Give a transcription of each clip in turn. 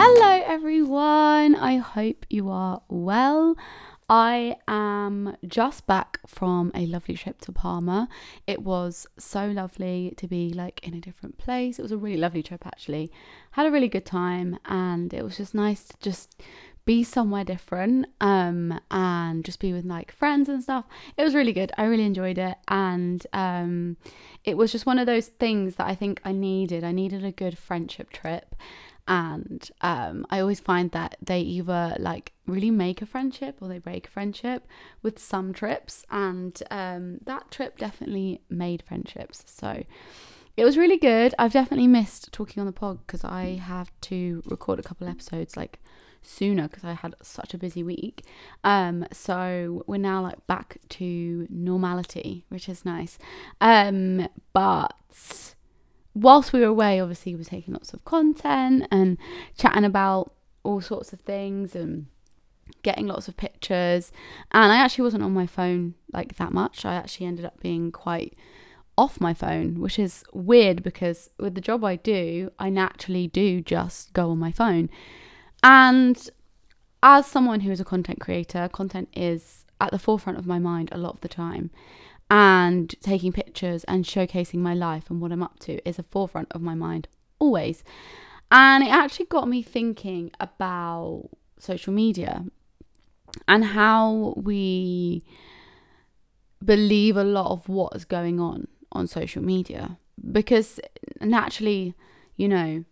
Hello, everyone. I hope you are well. I am just back from a lovely trip to Parma. It was so lovely to be like in a different place. It was a really lovely trip actually. Had a really good time and it was just nice to just be somewhere different um and just be with like friends and stuff. It was really good. I really enjoyed it and um it was just one of those things that I think I needed. I needed a good friendship trip and um, I always find that they either like really make a friendship or they break a friendship with some trips, and um, that trip definitely made friendships. So it was really good. I've definitely missed talking on the pod because I have to record a couple episodes like sooner because I had such a busy week. Um, so we're now like back to normality, which is nice. Um, but whilst we were away, obviously, we were taking lots of content and chatting about all sorts of things and getting lots of pictures. And I actually wasn't on my phone like that much. I actually ended up being quite off my phone, which is weird because with the job I do, I naturally do just go on my phone. And as someone who is a content creator, content is at the forefront of my mind a lot of the time and taking pictures and showcasing my life and what I'm up to is a forefront of my mind always. And it actually got me thinking about social media and how we believe a lot of what is going on on social media because naturally, you know,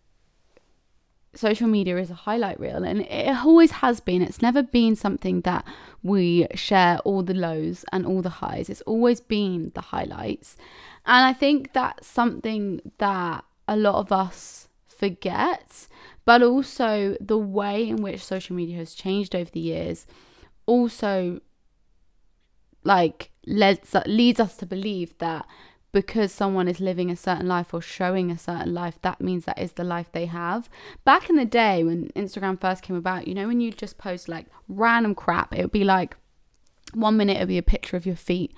social media is a highlight reel and it always has been. It's never been something that we share all the lows and all the highs. It's always been the highlights. And i think that's something that a lot of us forget but also the way in which social media has changed over the years also like leads leads us to believe that because someone is living a certain life or showing a certain life, that means that is the life they have. Back in the day when Instagram first came about, you know, when you just post like random crap, it would be like one minute it would be a picture of your feet,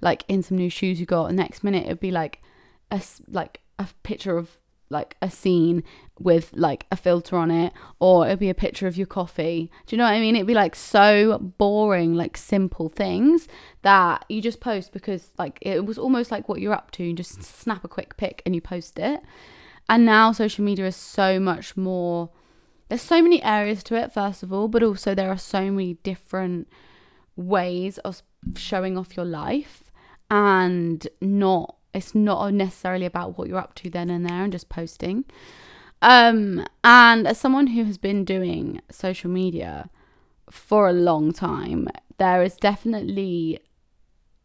like in some new shoes you got. The next minute it would be like a like a picture of like a scene with like a filter on it or it'd be a picture of your coffee. Do you know what i mean? It'd be like so boring like simple things that you just post because like it was almost like what you're up to. You just snap a quick pic and you post it. And now social media is so much more there's so many areas to it first of all but also there are so many different ways of showing off your life and not it's not necessarily about what you're up to then and there and just posting. Um, and as someone who has been doing social media for a long time, there is definitely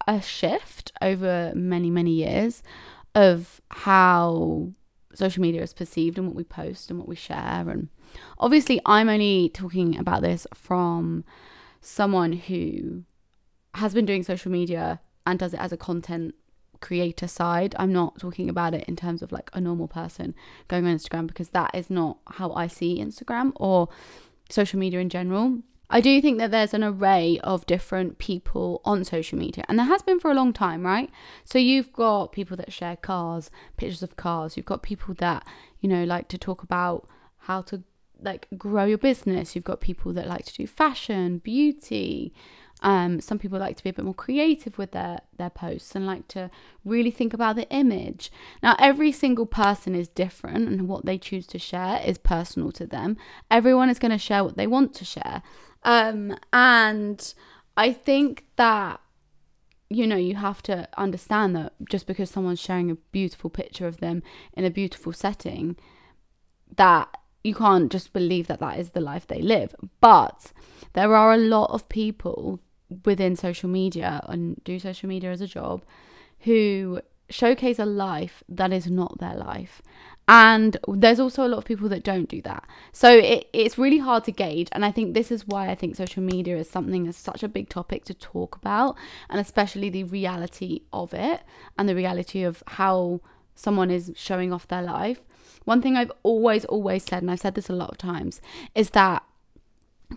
a shift over many, many years of how social media is perceived and what we post and what we share. And obviously, I'm only talking about this from someone who has been doing social media and does it as a content creator side. I'm not talking about it in terms of like a normal person going on Instagram because that is not how I see Instagram or social media in general. I do think that there's an array of different people on social media, and there has been for a long time, right? So you've got people that share cars, pictures of cars. You've got people that you know like to talk about how to like grow your business. You've got people that like to do fashion, beauty, um, some people like to be a bit more creative with their, their posts and like to really think about the image. Now, every single person is different, and what they choose to share is personal to them. Everyone is going to share what they want to share. Um, and I think that, you know, you have to understand that just because someone's sharing a beautiful picture of them in a beautiful setting, that you can't just believe that that is the life they live. But there are a lot of people within social media and do social media as a job who showcase a life that is not their life. And there's also a lot of people that don't do that. So it, it's really hard to gauge. And I think this is why I think social media is something that's such a big topic to talk about, and especially the reality of it and the reality of how someone is showing off their life. One thing I've always, always said, and I've said this a lot of times, is that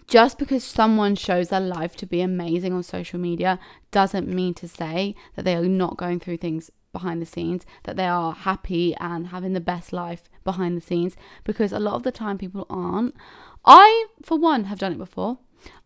just because someone shows their life to be amazing on social media doesn't mean to say that they are not going through things behind the scenes, that they are happy and having the best life behind the scenes because a lot of the time people aren't. I, for one, have done it before.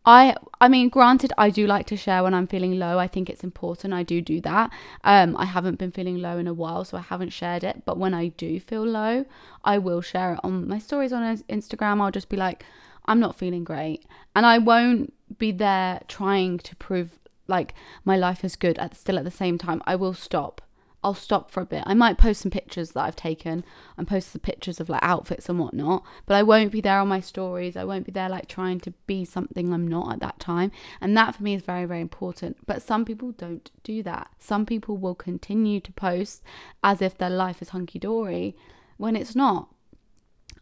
I I mean granted I do like to share when I'm feeling low. I think it's important. I do do that. Um I haven't been feeling low in a while so I haven't shared it, but when I do feel low, I will share it on my stories on Instagram. I'll just be like I'm not feeling great and I won't be there trying to prove like my life is good at still at the same time. I will stop I'll stop for a bit. I might post some pictures that I've taken and post the pictures of like outfits and whatnot, but I won't be there on my stories. I won't be there like trying to be something I'm not at that time. And that for me is very, very important. But some people don't do that. Some people will continue to post as if their life is hunky dory when it's not.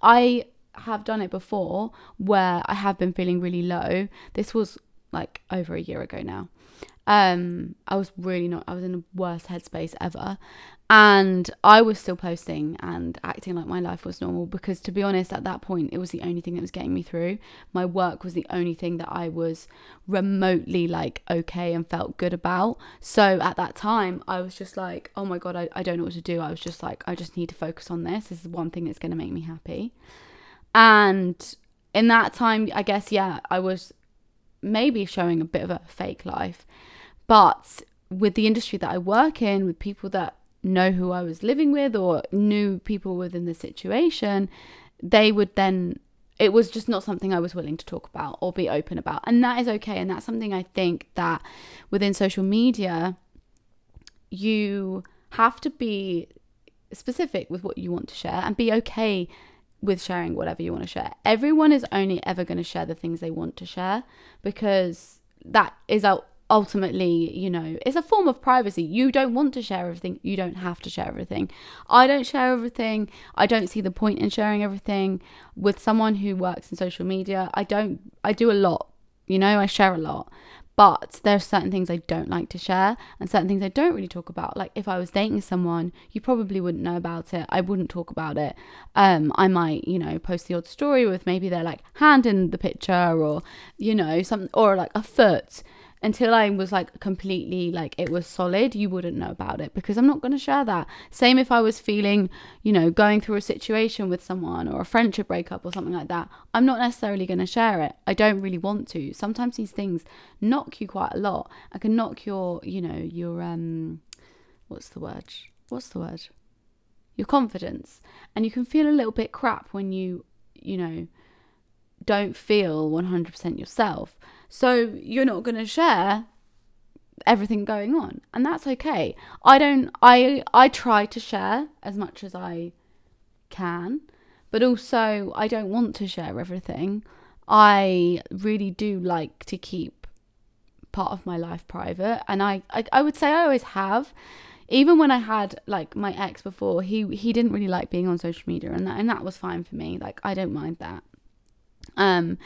I have done it before where I have been feeling really low. This was like over a year ago now. Um, I was really not, I was in the worst headspace ever. And I was still posting and acting like my life was normal because, to be honest, at that point, it was the only thing that was getting me through. My work was the only thing that I was remotely like okay and felt good about. So at that time, I was just like, oh my God, I, I don't know what to do. I was just like, I just need to focus on this. This is one thing that's going to make me happy. And in that time, I guess, yeah, I was maybe showing a bit of a fake life but with the industry that I work in, with people that know who I was living with or knew people within the situation, they would then, it was just not something I was willing to talk about or be open about. And that is okay. And that's something I think that within social media, you have to be specific with what you want to share and be okay with sharing whatever you want to share. Everyone is only ever going to share the things they want to share because that is ultimately, you know, it's a form of privacy. You don't want to share everything. You don't have to share everything. I don't share everything. I don't see the point in sharing everything with someone who works in social media. I don't, I do a lot, you know, I share a lot. But there are certain things I don't like to share and certain things I don't really talk about. Like if I was dating someone, you probably wouldn't know about it. I wouldn't talk about it. Um, I might, you know, post the odd story with maybe their like hand in the picture or, you know, something or like a foot until I was like completely like it was solid, you wouldn't know about it because I'm not going to share that. Same if I was feeling, you know, going through a situation with someone or a friendship breakup or something like that, I'm not necessarily going to share it. I don't really want to. Sometimes these things knock you quite a lot. I can knock your, you know, your um what's the word? What's the word? Your confidence. And you can feel a little bit crap when you, you know, don't feel 100% yourself. So you're not going to share everything going on, and that's okay. I don't I I try to share as much as I can, but also I don't want to share everything. I really do like to keep part of my life private, and I I, I would say I always have even when I had like my ex before, he he didn't really like being on social media, and that and that was fine for me. Like I don't mind that. Um,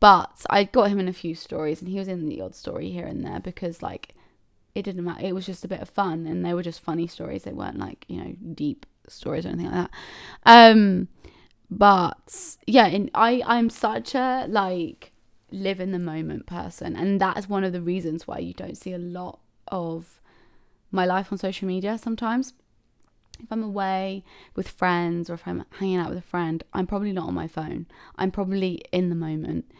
but I got him in a few stories, and he was in the odd story here and there because like it didn't matter. It was just a bit of fun, and they were just funny stories. They weren't like you know deep stories or anything like that. Um, but yeah, and I I'm such a like live in the moment person, and that is one of the reasons why you don't see a lot of my life on social media sometimes if I'm away with friends or if I'm hanging out with a friend, I'm probably not on my phone. I'm probably in the moment.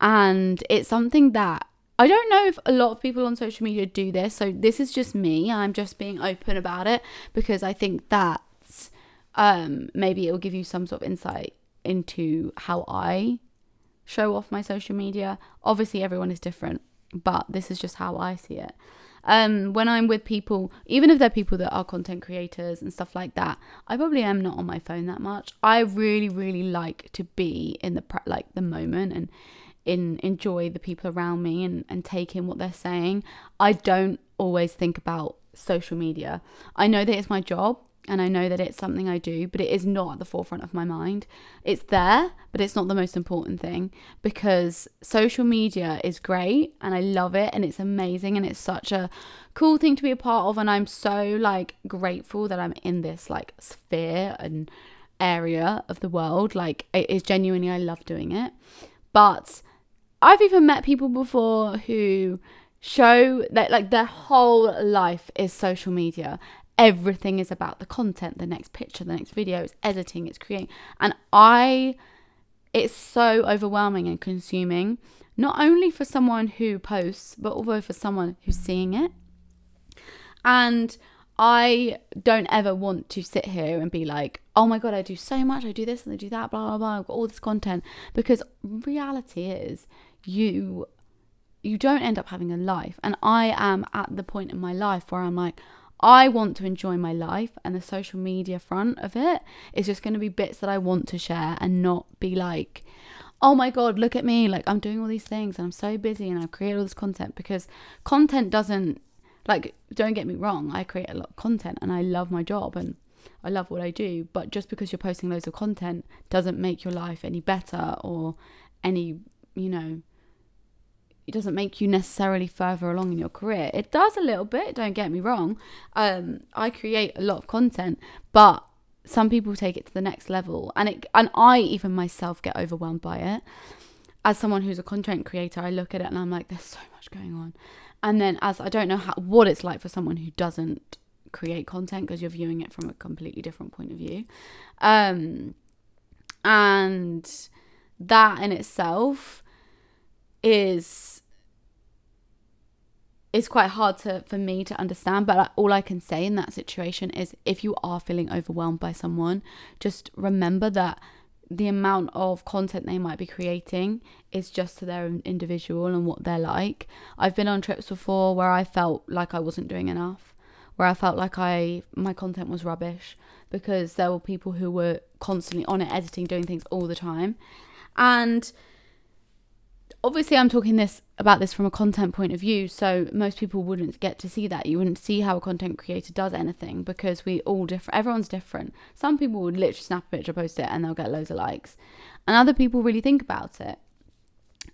And it's something that I don't know if a lot of people on social media do this. So this is just me. I'm just being open about it because I think that um, maybe it will give you some sort of insight into how I show off my social media. Obviously, everyone is different, but this is just how I see it um, when I'm with people, even if they're people that are content creators and stuff like that, I probably am not on my phone that much. I really, really like to be in the pre- like the moment and in enjoy the people around me and, and take in what they're saying. I don't always think about social media. I know that it's my job and I know that it's something I do, but it is not at the forefront of my mind. It's there, but it's not the most important thing because social media is great and I love it and it's amazing and it's such a cool thing to be a part of and I'm so like grateful that I'm in this like sphere and area of the world. Like it is genuinely I love doing it. But I've even met people before who show that like their whole life is social media everything is about the content, the next picture, the next video, it's editing, it's creating. And I, it's so overwhelming and consuming, not only for someone who posts, but also for someone who's seeing it. And I don't ever want to sit here and be like, oh my God, I do so much, I do this and I do that, blah, blah, blah, I've got all this content. Because reality is, you you don't end up having a life. And I am at the point in my life where I'm like, I want to enjoy my life, and the social media front of it is just going to be bits that I want to share and not be like, oh my god, look at me, like I'm doing all these things and I'm so busy and I've created all this content because content doesn't, like, don't get me wrong, I create a lot of content and I love my job and I love what I do, but just because you're posting loads of content doesn't make your life any better or any, you know, it doesn't make you necessarily further along in your career. It does a little bit, don't get me wrong. Um, I create a lot of content, but some people take it to the next level and it and I even myself get overwhelmed by it. As someone who's a content creator, I look at it and I'm like, there's so much going on. And then as I don't know how what it's like for someone who doesn't create content because you're viewing it from a completely different point of view. Um, and that in itself is is quite hard to for me to understand but all i can say in that situation is if you are feeling overwhelmed by someone just remember that the amount of content they might be creating is just to their individual and what they're like. I've been on trips before where i felt like i wasn't doing enough where i felt like i my content was rubbish because there were people who were constantly on it editing doing things all the time. And obviously I'm talking this about this from a content point of view, so most people wouldn't get to see that. You wouldn't see how a content creator does anything because we all different. Everyone's different. Some people would literally snap a picture, post it, and they'll get loads of likes, and other people really think about it.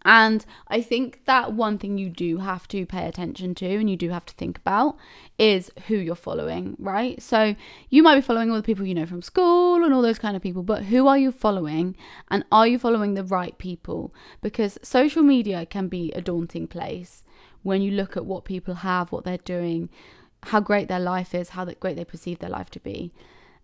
And I think that one thing you do have to pay attention to and you do have to think about is who you're following, right? So you might be following all the people you know from school and all those kind of people, but who are you following and are you following the right people? Because social media can be a daunting place when you look at what people have, what they're doing, how great their life is, how great they perceive their life to be.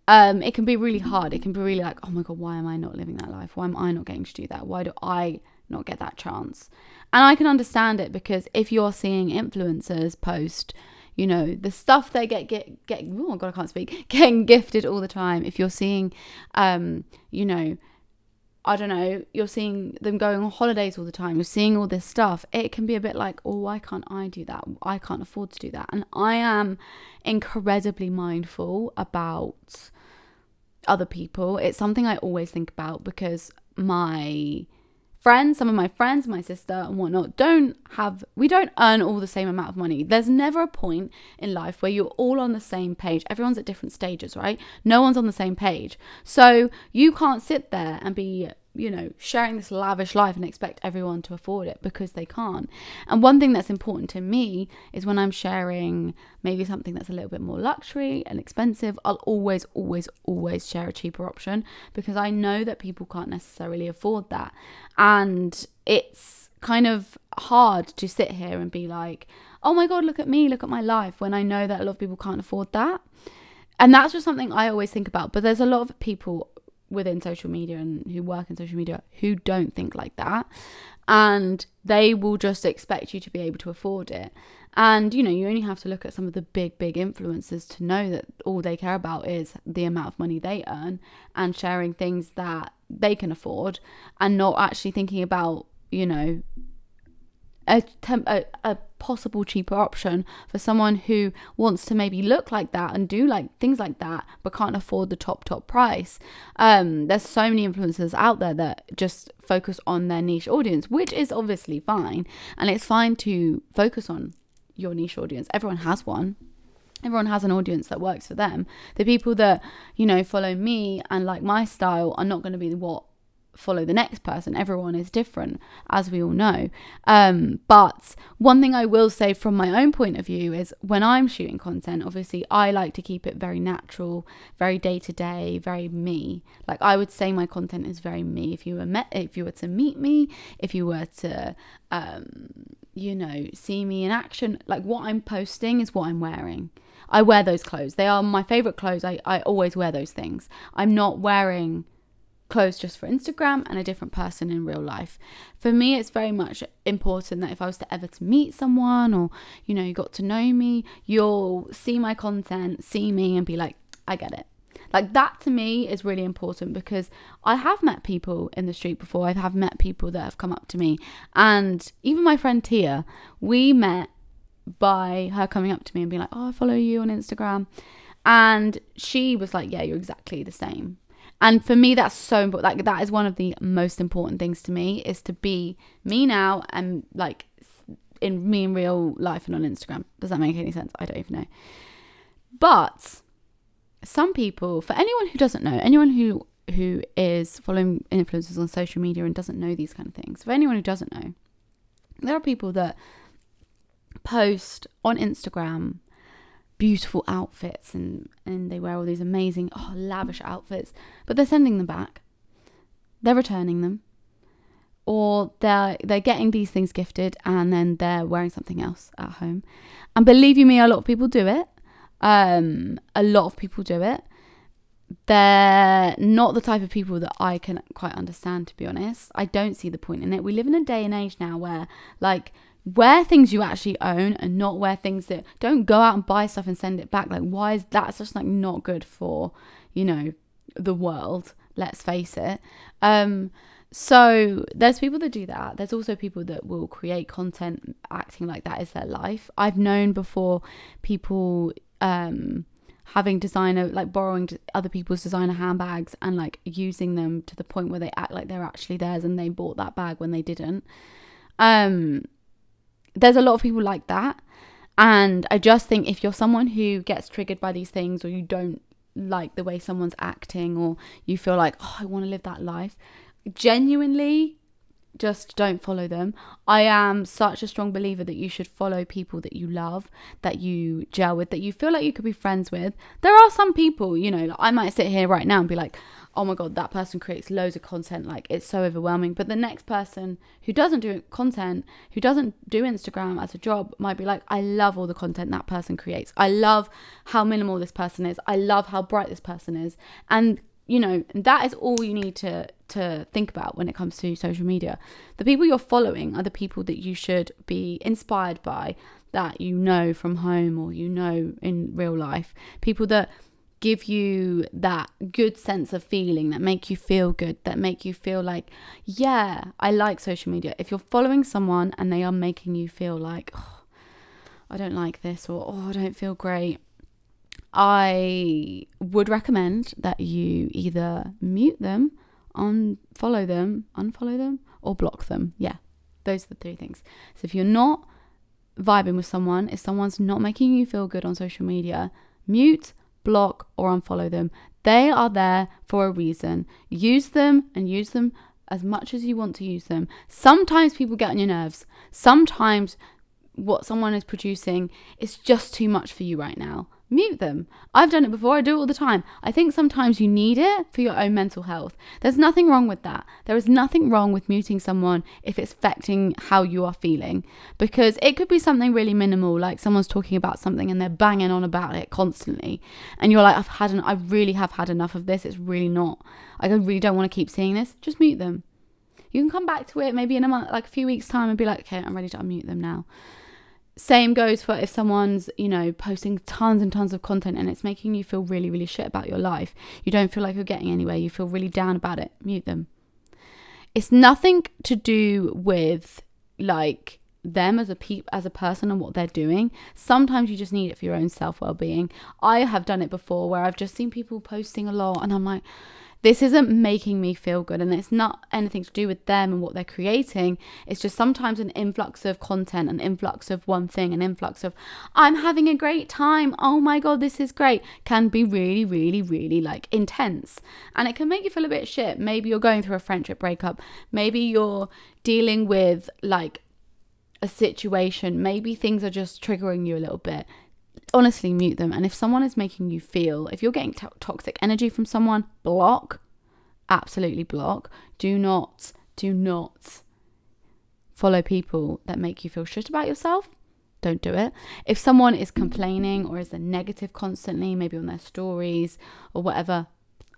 Um, it can be really hard. It can be really like, oh my God, why am I not living that life? Why am I not getting to do that? Why do I not get that chance. And I can understand it because if you're seeing influencers post, you know, the stuff they get get get oh god, I can't speak, getting gifted all the time. If you're seeing um, you know, I don't know, you're seeing them going on holidays all the time, you're seeing all this stuff, it can be a bit like, oh, why can't I do that? I can't afford to do that. And I am incredibly mindful about other people. It's something I always think about because my friends, some of my friends, my sister and whatnot, don't have, we don't earn all the same amount of money. There's never a point in life where you're all on the same page. Everyone's at different stages, right? No one's on the same page. So you can't sit there and be you know, sharing this lavish life and expect everyone to afford it because they can't. And one thing that's important to me is when I'm sharing maybe something that's a little bit more luxury and expensive, I'll always, always, always share a cheaper option because I know that people can't necessarily afford that. And it's kind of hard to sit here and be like, oh my God, look at me, look at my life, when I know that a lot of people can't afford that. And that's just something I always think about. But there's a lot of people within social media and who work in social media who don't think like that. And they will just expect you to be able to afford it. And you know you only have to look at some of the big big influencers to know that all they care about is the amount of money they earn and sharing things that they can afford and not actually thinking about you know a, temp- a, a possible cheaper option for someone who wants to maybe look like that and do like things like that but can't afford the top top price. Um there's so many influencers out there that just focus on their niche audience which is obviously fine and it's fine to focus on your niche audience. Everyone has one. Everyone has an audience that works for them. The people that you know follow me and like my style are not going to be what follow the next person. Everyone is different, as we all know. Um, but one thing I will say from my own point of view is when I'm shooting content, obviously I like to keep it very natural, very day to day, very me. Like I would say my content is very me. If you were met, if you were to meet me, if you were to, um, you know, see me in action, like what I'm posting is what I'm wearing. I wear those clothes. They are my favorite clothes. I, I always wear those things. I'm not wearing clothes just for Instagram and a different person in real life. For me, it's very much important that if I was to ever to meet someone or, you know, you got to know me, you'll see my content, see me and be like, I get it. Like that to me is really important because I have met people in the street before. I have met people that have come up to me. And even my friend Tia, we met by her coming up to me and being like, Oh, I follow you on Instagram. And she was like, Yeah, you're exactly the same. And for me, that's so important. Like that is one of the most important things to me is to be me now and like in me in real life and on Instagram. Does that make any sense? I don't even know. But some people, for anyone who doesn't know, anyone who who is following influencers on social media and doesn't know these kind of things, for anyone who doesn't know, there are people that post on Instagram beautiful outfits and and they wear all these amazing oh lavish outfits but they're sending them back. They're returning them. Or they're they're getting these things gifted and then they're wearing something else at home. And believe you me a lot of people do it. Um a lot of people do it. They're not the type of people that I can quite understand to be honest. I don't see the point in it. We live in a day and age now where like wear things you actually own and not wear things that don't go out and buy stuff and send it back. Like why is that just like not good for you know the world? Let's face it. Um so there's people that do that. There's also people that will create content acting like that is their life. I've known before people um having designer like borrowing other people's designer handbags and like using them to the point where they act like they're actually theirs and they bought that bag when they didn't. Um there's a lot of people like that. And I just think if you're someone who gets triggered by these things or you don't like the way someone's acting or you feel like, oh, I want to live that life, genuinely just don't follow them. I am such a strong believer that you should follow people that you love, that you gel with, that you feel like you could be friends with. There are some people, you know, like I might sit here right now and be like, oh my god, that person creates loads of content, like it's so overwhelming. But the next person who doesn't do content, who doesn't do Instagram as a job, might be like, I love all the content that person creates. I love how minimal this person is. I love how bright this person is. And you know, that is all you need to to think about when it comes to social media. The people you're following are the people that you should be inspired by, that you know from home or you know in real life. People that give you that good sense of feeling that make you feel good that make you feel like yeah i like social media. If you're following someone and they are making you feel like oh, i don't like this or oh i don't feel great i would recommend that you either mute them unfollow them unfollow them or block them. Yeah those are the three things. So if you're not vibing with someone if someone's not making you feel good on social media mute block, or unfollow them. They are there for a reason. Use them and use them as much as you want to use them. Sometimes people get on your nerves. Sometimes what someone is producing is just too much for you right now mute them. I've done it before, I do it all the time. I think sometimes you need it for your own mental health. There's nothing wrong with that. There is nothing wrong with muting someone if it's affecting how you are feeling because it could be something really minimal, like someone's talking about something and they're banging on about it constantly. And you're like, I've had an, I really have had enough of this. It's really not, I really don't want to keep seeing this. Just mute them. You can come back to it maybe in a month, like a few weeks' time and be like, okay, I'm ready to unmute them now. Same goes for if someone's, you know, posting tons and tons of content and it's making you feel really, really shit about your life. You don't feel like you're getting anywhere. You feel really down about it. Mute them. It's nothing to do with like them as a pe- as a person and what they're doing. Sometimes you just need it for your own self well being. I have done it before where I've just seen people posting a lot and I'm like, this isn't making me feel good and it's not anything to do with them and what they're creating. It's just sometimes an influx of content an influx of one thing an influx of i'm having a great time. Oh my god this is great can be really really really like intense. And it can make you feel a bit shit. Maybe you're going through a friendship breakup. Maybe you're dealing with like a situation. Maybe things are just triggering you a little bit honestly mute them. And if someone is making you feel, if you're getting to- toxic energy from someone, block. Absolutely block. Do not, do not follow people that make you feel shit about yourself. Don't do it. If someone is complaining or is a negative constantly, maybe on their stories or whatever,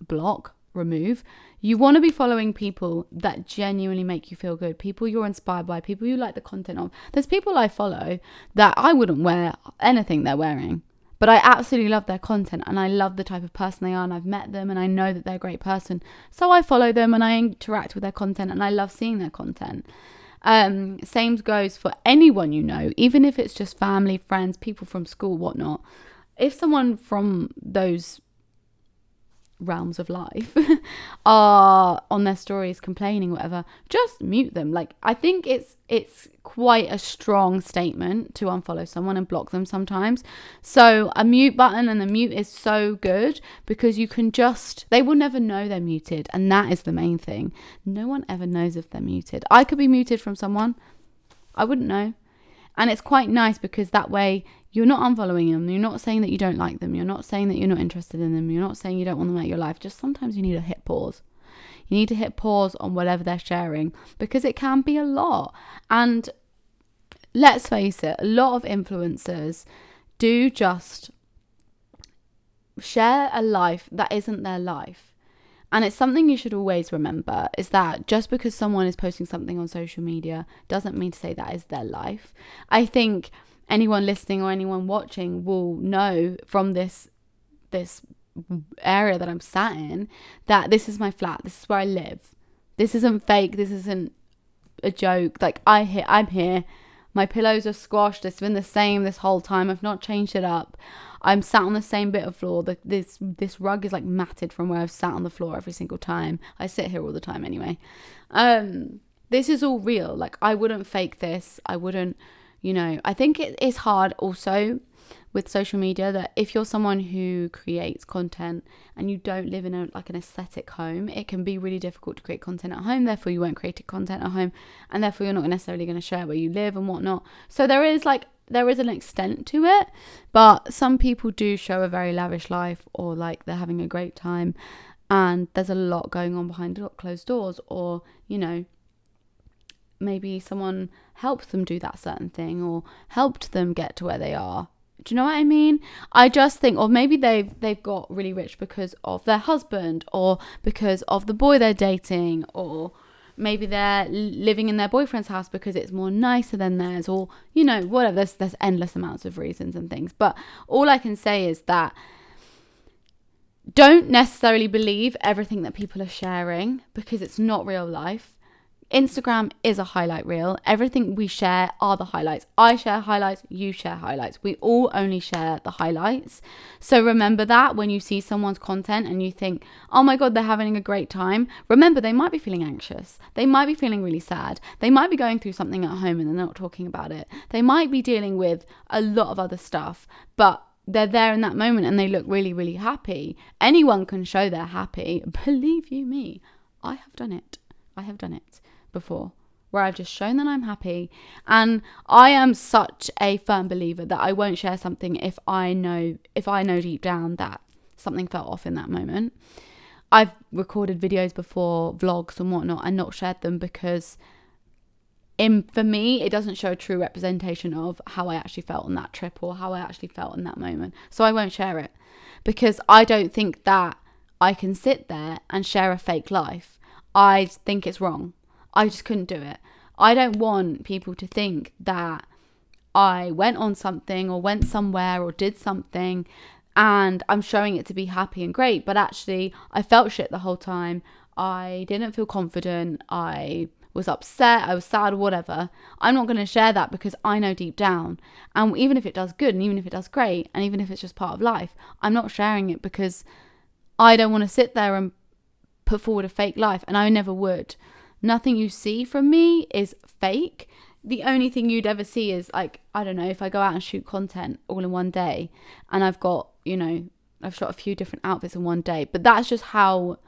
block remove. You want to be following people that genuinely make you feel good, people you're inspired by, people you like the content of. There's people I follow that I wouldn't wear anything they're wearing, but I absolutely love their content and I love the type of person they are and I've met them and I know that they're a great person. So I follow them and I interact with their content and I love seeing their content. Um, same goes for anyone you know, even if it's just family, friends, people from school, whatnot. If someone from those realms of life are on their stories complaining whatever just mute them. Like i think it's it's quite a strong statement to unfollow someone and block them sometimes. So a mute button and the mute is so good because you can just they will never know they're muted and that is the main thing. No one ever knows if they're muted. I could be muted from someone. I wouldn't know. And it's quite nice because that way you're not unfollowing them. You're not saying that you don't like them. You're not saying that you're not interested in them. You're not saying you don't want them out your life. Just sometimes you need to hit pause. You need to hit pause on whatever they're sharing because it can be a lot. And let's face it, a lot of influencers do just share a life that isn't their life. And it's something you should always remember is that just because someone is posting something on social media doesn't mean to say that is their life. I think anyone listening or anyone watching will know from this this area that I'm sat in that this is my flat. This is where I live. This isn't fake. This isn't a joke. Like I here, I'm here. My pillows are squashed. It's been the same this whole time. I've not changed it up. I'm sat on the same bit of floor. The, this this rug is like matted from where I've sat on the floor every single time. I sit here all the time anyway. Um, this is all real. Like I wouldn't fake this. I wouldn't you know, I think it is hard also with social media that if you're someone who creates content and you don't live in a like an aesthetic home, it can be really difficult to create content at home. Therefore, you won't create content at home, and therefore you're not necessarily going to share where you live and whatnot. So there is like there is an extent to it, but some people do show a very lavish life or like they're having a great time, and there's a lot going on behind closed doors, or you know maybe someone helped them do that certain thing or helped them get to where they are. Do you know what I mean? I just think, or maybe they've they've got really rich because of their husband, or because of the boy they're dating, or maybe they're living in their boyfriend's house because it's more nicer than theirs, or you know, whatever. There's there's endless amounts of reasons and things. But all I can say is that don't necessarily believe everything that people are sharing because it's not real life. Instagram is a highlight reel. Everything we share are the highlights. I share highlights, you share highlights. We all only share the highlights. So remember that when you see someone's content and you think, oh my God, they're having a great time, remember they might be feeling anxious. They might be feeling really sad. They might be going through something at home and they're not talking about it. They might be dealing with a lot of other stuff, but they're there in that moment and they look really, really happy. Anyone can show they're happy. Believe you me, I have done it. I have done it before where I've just shown that I'm happy. And I am such a firm believer that I won't share something if I know if I know deep down that something felt off in that moment. I've recorded videos before, vlogs and whatnot, and not shared them because in for me it doesn't show a true representation of how I actually felt on that trip or how I actually felt in that moment. So I won't share it because I don't think that I can sit there and share a fake life. I think it's wrong. I just couldn't do it. I don't want people to think that I went on something or went somewhere or did something and I'm showing it to be happy and great, but actually I felt shit the whole time. I didn't feel confident. I was upset, I was sad, whatever. I'm not going to share that because I know deep down. And even if it does good and even if it does great and even if it's just part of life, I'm not sharing it because I don't want to sit there and put forward a fake life, and I never would. Nothing you see from me is fake. The only thing you'd ever see is like, I don't know, if I go out and shoot content all in one day and I've got, you know, I've shot a few different outfits in one day, but that's just how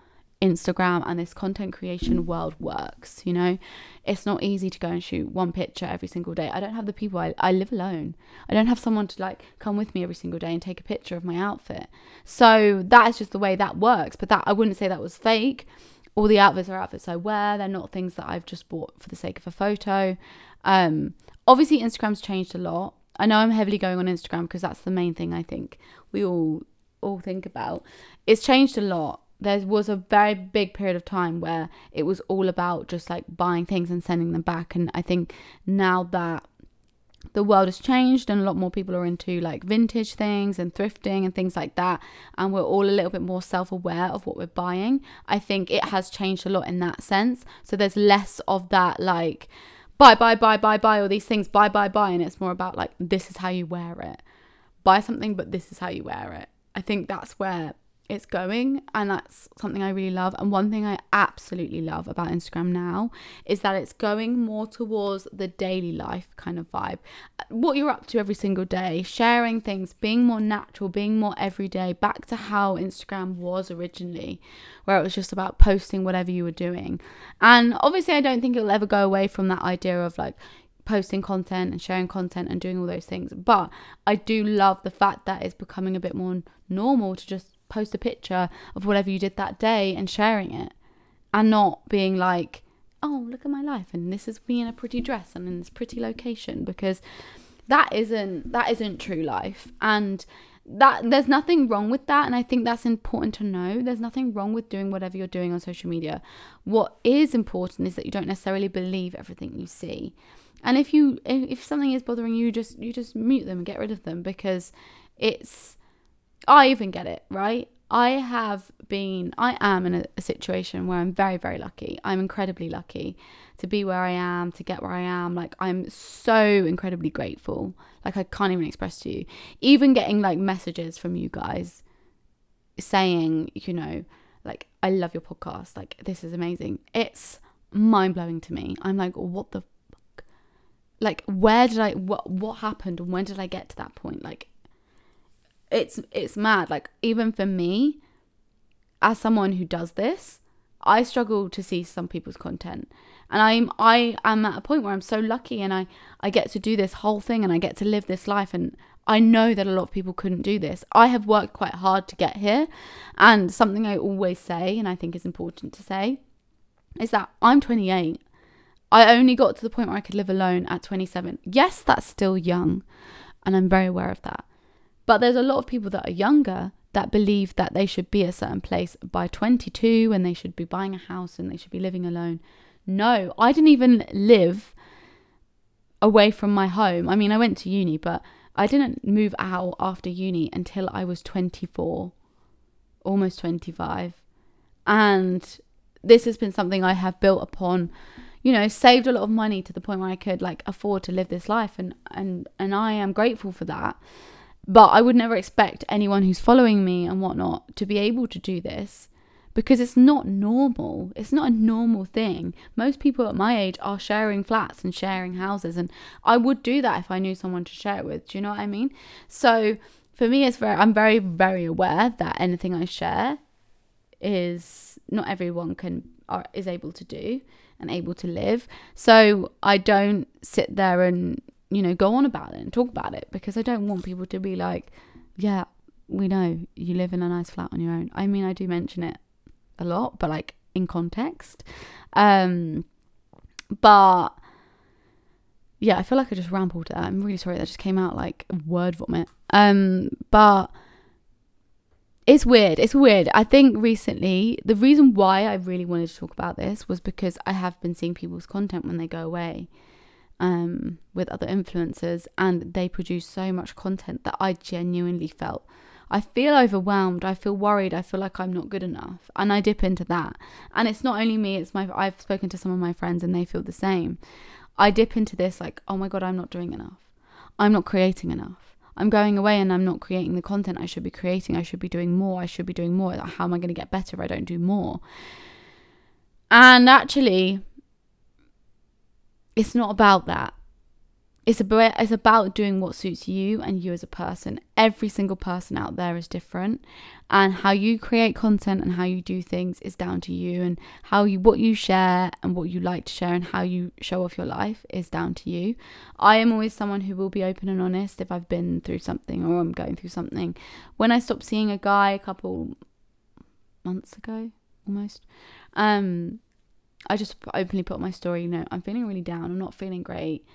Instagram and this content creation world works. You know, it's not easy to go and shoot one picture every single day. I don't have the people, I, I live alone. I don't have someone to like come with me every single day and take a picture of my outfit. So that is just the way that works. But that I wouldn't say that was fake. All the outfits are outfits I wear. They're not things that I've just bought for the sake of a photo. Um, obviously, Instagram's changed a lot. I know I'm heavily going on Instagram because that's the main thing I think we all all think about. It's changed a lot there was a very big period of time where it was all about just like buying things and sending them back. And I think now that the world has changed and a lot more people are into like vintage things and thrifting and things like that and we're all a little bit more self-aware of what we're buying i think it has changed a lot in that sense. So there's less of that like buy buy buy buy buy all these things buy buy buy and it's more about like this is how you wear it. Buy something but this is how you wear it. I think that's where it's going and that's something I really love. And one thing I absolutely love about Instagram now is that it's going more towards the daily life kind of vibe. What you're up to every single day sharing things being more natural being more everyday back to how Instagram was originally where it was just about posting whatever you were doing. And obviously I don't think it'll ever go away from that idea of like posting content and sharing content and doing all those things. But I do love the fact that it's becoming a bit more normal to just post a picture of whatever you did that day and sharing it and not being like, oh, look at my life and this is me in a pretty dress and in this pretty location because that isn't that isn't true life. And that there's nothing wrong with that. And i think that's important to know. There's nothing wrong with doing whatever you're doing on social media. What is important is that you don't necessarily believe everything you see. And if you if something is bothering you just you just mute them and get rid of them because it's I even get it, right? I have been, I am in a, a, situation where I'm very, very lucky. I'm incredibly lucky to be where I am, to get where I am. Like, I'm so incredibly grateful. Like, I can't even express to you. Even getting like messages from you guys saying, you know, like, I love your podcast. Like, this is amazing. It's mind blowing to me. I'm like, what the fuck? Like, where did I, what, what happened? And when did I get to that point? Like, it's it's mad. Like even for me as someone who does this i struggle to see some people's content. And i'm i am at a point where i'm so lucky and i i get to do this whole thing and i get to live this life and i know that a lot of people couldn't do this. I have worked quite hard to get here. And something i always say and i think is important to say is that i'm 28 i only got to the point where i could live alone at 27 yes that's still young. And i'm very aware of that but there's a lot of people that are younger that believe that they should be a certain place by 22 and they should be buying a house and they should be living alone. No, I didn't even live away from my home. I mean, I went to uni, but I didn't move out after uni until I was 24, almost 25. And this has been something I have built upon, you know, saved a lot of money to the point where I could like afford to live this life and and and I am grateful for that. But I would never expect anyone who's following me and whatnot to be able to do this because it's not normal. It's not a normal thing. Most people at my age are sharing flats and sharing houses, and I would do that if I knew someone to share it with. Do you know what I mean? So for me, it's very. I'm very very aware that anything I share is not everyone can are, is able to do and able to live. So I don't sit there and you know, go on about it and talk about it because I don't want people to be like, yeah, we know you live in a nice flat on your own. I mean, I do mention it a lot, but like in context. Um, but yeah, I feel like I just rambled. I'm really sorry that just came out like word vomit. Um, but it's weird. It's weird. I think recently the reason why I really wanted to talk about this was because I have been seeing people's content when they go away um, with other influencers, and they produce so much content that I genuinely felt. I feel overwhelmed. I feel worried. I feel like I'm not good enough, and I dip into that. And it's not only me. It's my. I've spoken to some of my friends, and they feel the same. I dip into this like, oh my god, I'm not doing enough. I'm not creating enough. I'm going away and I'm not creating the content I should be creating. I should be doing more. I should be doing more. How am I going to get better if I don't do more? And actually, it's not about that. It's about, it's about doing what suits you and you as a person. Every single person out there is different, and how you create content and how you do things is down to you. And how you what you share and what you like to share and how you show off your life is down to you. I am always someone who will be open and honest if I've been through something or I'm going through something. When I stopped seeing a guy a couple months ago, almost, um, I just openly put my story. You know, I'm feeling really down. I'm not feeling great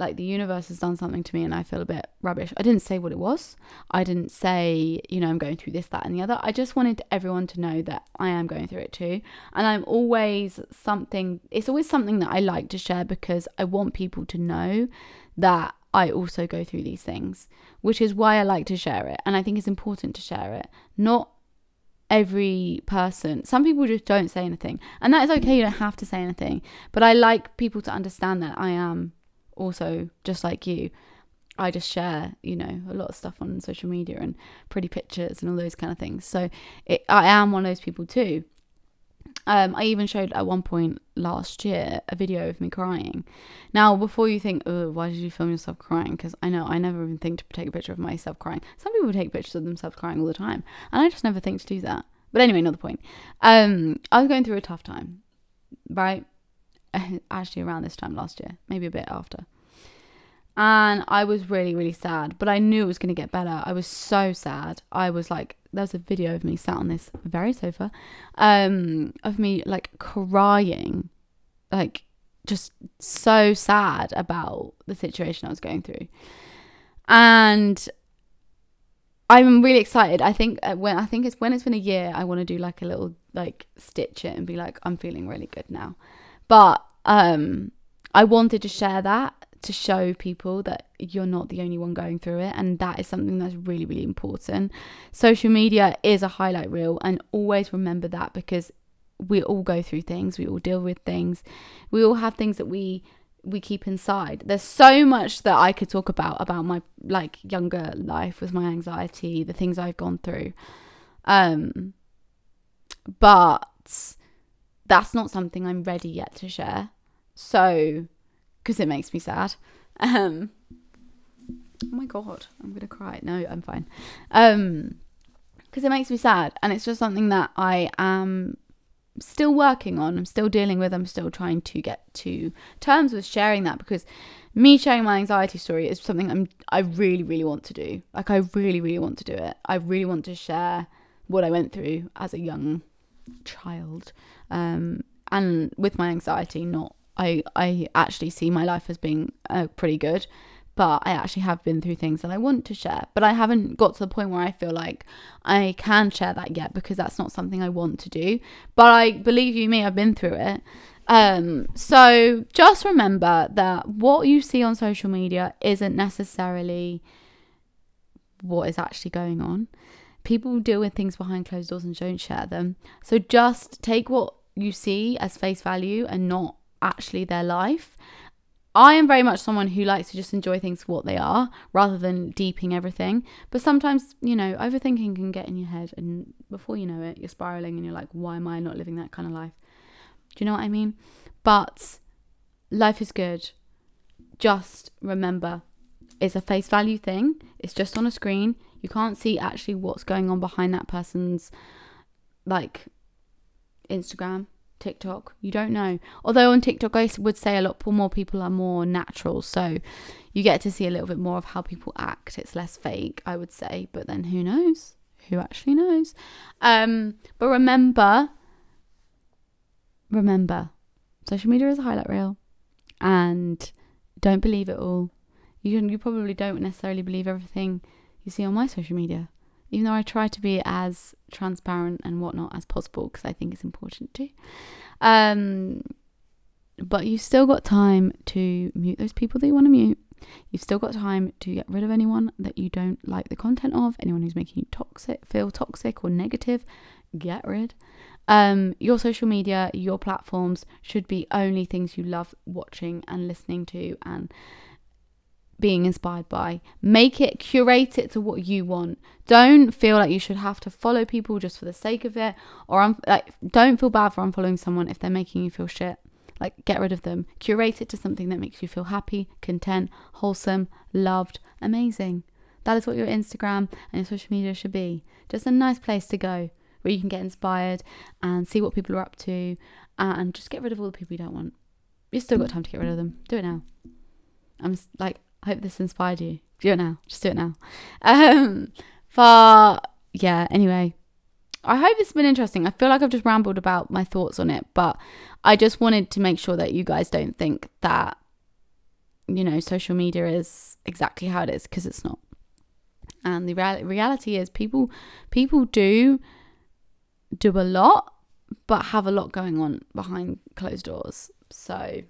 like the universe has done something to me and I feel a bit rubbish. I didn't say what it was. I didn't say, you know, I'm going through this, that, and the other. I just wanted everyone to know that I am going through it too. And I'm always something, it's always something that I like to share because I want people to know that I also go through these things, which is why I like to share it. And I think it's important to share it. Not every person. Some people just don't say anything. And that is okay. You don't have to say anything. But I like people to understand that I am also just like you I just share, you know, a lot of stuff on social media and pretty pictures and all those kind of things. So it, I am one of those people too. Um, I even showed at one point last year a video of me crying. Now, before you think, oh, why did you film yourself crying? Because I know I never even think to take a picture of myself crying. Some people take pictures of themselves crying all the time, and I just never think to do that. But anyway, not the point. Um, I was going through a tough time, right? actually around this time last year, maybe a bit after. And I was really, really sad, but I knew it was going to get better. I was so sad. I was like, there's a video of me sat on this very sofa, um, of me like crying, like just so sad about the situation I was going through. And I'm really excited. I think uh, when I think it's when it's been a year, I want to do like a little like stitch it and be like, I'm feeling really good now. But um, I wanted to share that to show people that you're not the only one going through it. And that is something that's really, really important. Social media is a highlight reel, and always remember that because we all go through things, we all deal with things, we all have things that we we keep inside. There's so much that I could talk about about my like younger life with my anxiety, the things I've gone through. Um but that's not something I'm ready yet to share. So, because it makes me sad. Um, oh my god, I'm gonna cry. No, I'm fine. Um, because it makes me sad, and it's just something that I am still working on. I'm still dealing with. I'm still trying to get to terms with sharing that because me sharing my anxiety story is something I'm I really really want to do. Like I really really want to do it. I really want to share what I went through as a young child um, and with my anxiety, not I I actually see my life as being uh, pretty good, but I actually have been through things that I want to share, but I haven't got to the point where I feel like I can share that yet because that's not something I want to do. But I believe you me, I've been through it. Um, so just remember that what you see on social media isn't necessarily what is actually going on. People deal with things behind closed doors and don't share them. So just take what you see as face value and not actually their life. I am very much someone who likes to just enjoy things for what they are rather than deeping everything. But sometimes, you know, overthinking can get in your head, and before you know it, you're spiraling and you're like, why am I not living that kind of life? Do you know what I mean? But life is good. Just remember, it's a face value thing, it's just on a screen. You can't see actually what's going on behind that person's like Instagram, TikTok. You don't know. Although on TikTok, I would say a lot more people are more natural. So you get to see a little bit more of how people act. It's less fake, I would say. But then who knows? Who actually knows? Um, but remember, remember, social media is a highlight reel. And don't believe it all. You, you probably don't necessarily believe everything you see on my social media even though I try to be as transparent and whatnot as possible because I think it's important too. Um, but you've still got time to mute those people that you want to mute. You've still got time to get rid of anyone that you don't like the content of, anyone who's making you toxic, feel toxic or negative, get rid. Um, your social media, your platforms should be only things you love watching and listening to and being inspired by. Make it, curate it to what you want. Don't feel like you should have to follow people just for the sake of it, or un- like don't feel bad for unfollowing someone if they're making you feel shit. Like get rid of them. Curate it to something that makes you feel happy, content, wholesome, loved, amazing. That is what your Instagram and your social media should be. Just a nice place to go where you can get inspired and see what people are up to and just get rid of all the people you don't want. You've still got time to get rid of them. Do it now. I'm like, I hope this inspired you. Do it now. Just do it now. Um, but yeah, anyway, I hope it's been interesting. I feel like I've just rambled about my thoughts on it, but I just wanted to make sure that you guys don't think that, you know, social media is exactly how it is because it's not. And the real- reality is, people people do do a lot, but have a lot going on behind closed doors. So,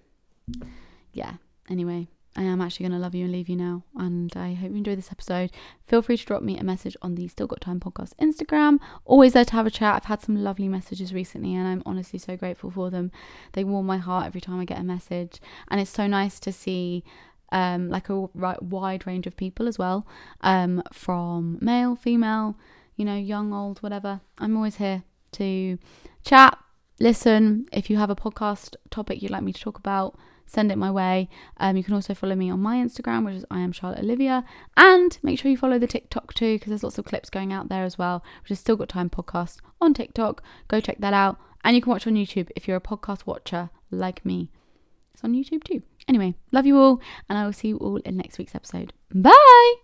yeah. Anyway, I am actually going to love you and leave you now. And I hope you enjoyed this episode. Feel free to drop me a message on the Still Got Time podcast Instagram. Always there to have a chat. I've had some lovely messages recently and I'm honestly so grateful for them. They warm my heart every time I get a message. And it's so nice to see um, like a wide range of people as well um, from male, female, you know, young, old, whatever. I'm always here to chat, listen. If you have a podcast topic you'd like me to talk about, send it my way. Um, you can also follow me on my Instagram, which is I am Charlotte Olivia, and make sure you follow the TikTok too, because there's lots of clips going out there as well, which is Still Got Time podcast on TikTok. Go check that out, and you can watch on YouTube if you're a podcast watcher like me. It's on YouTube too. Anyway, love you all, and I will see you all in next week's episode. Bye.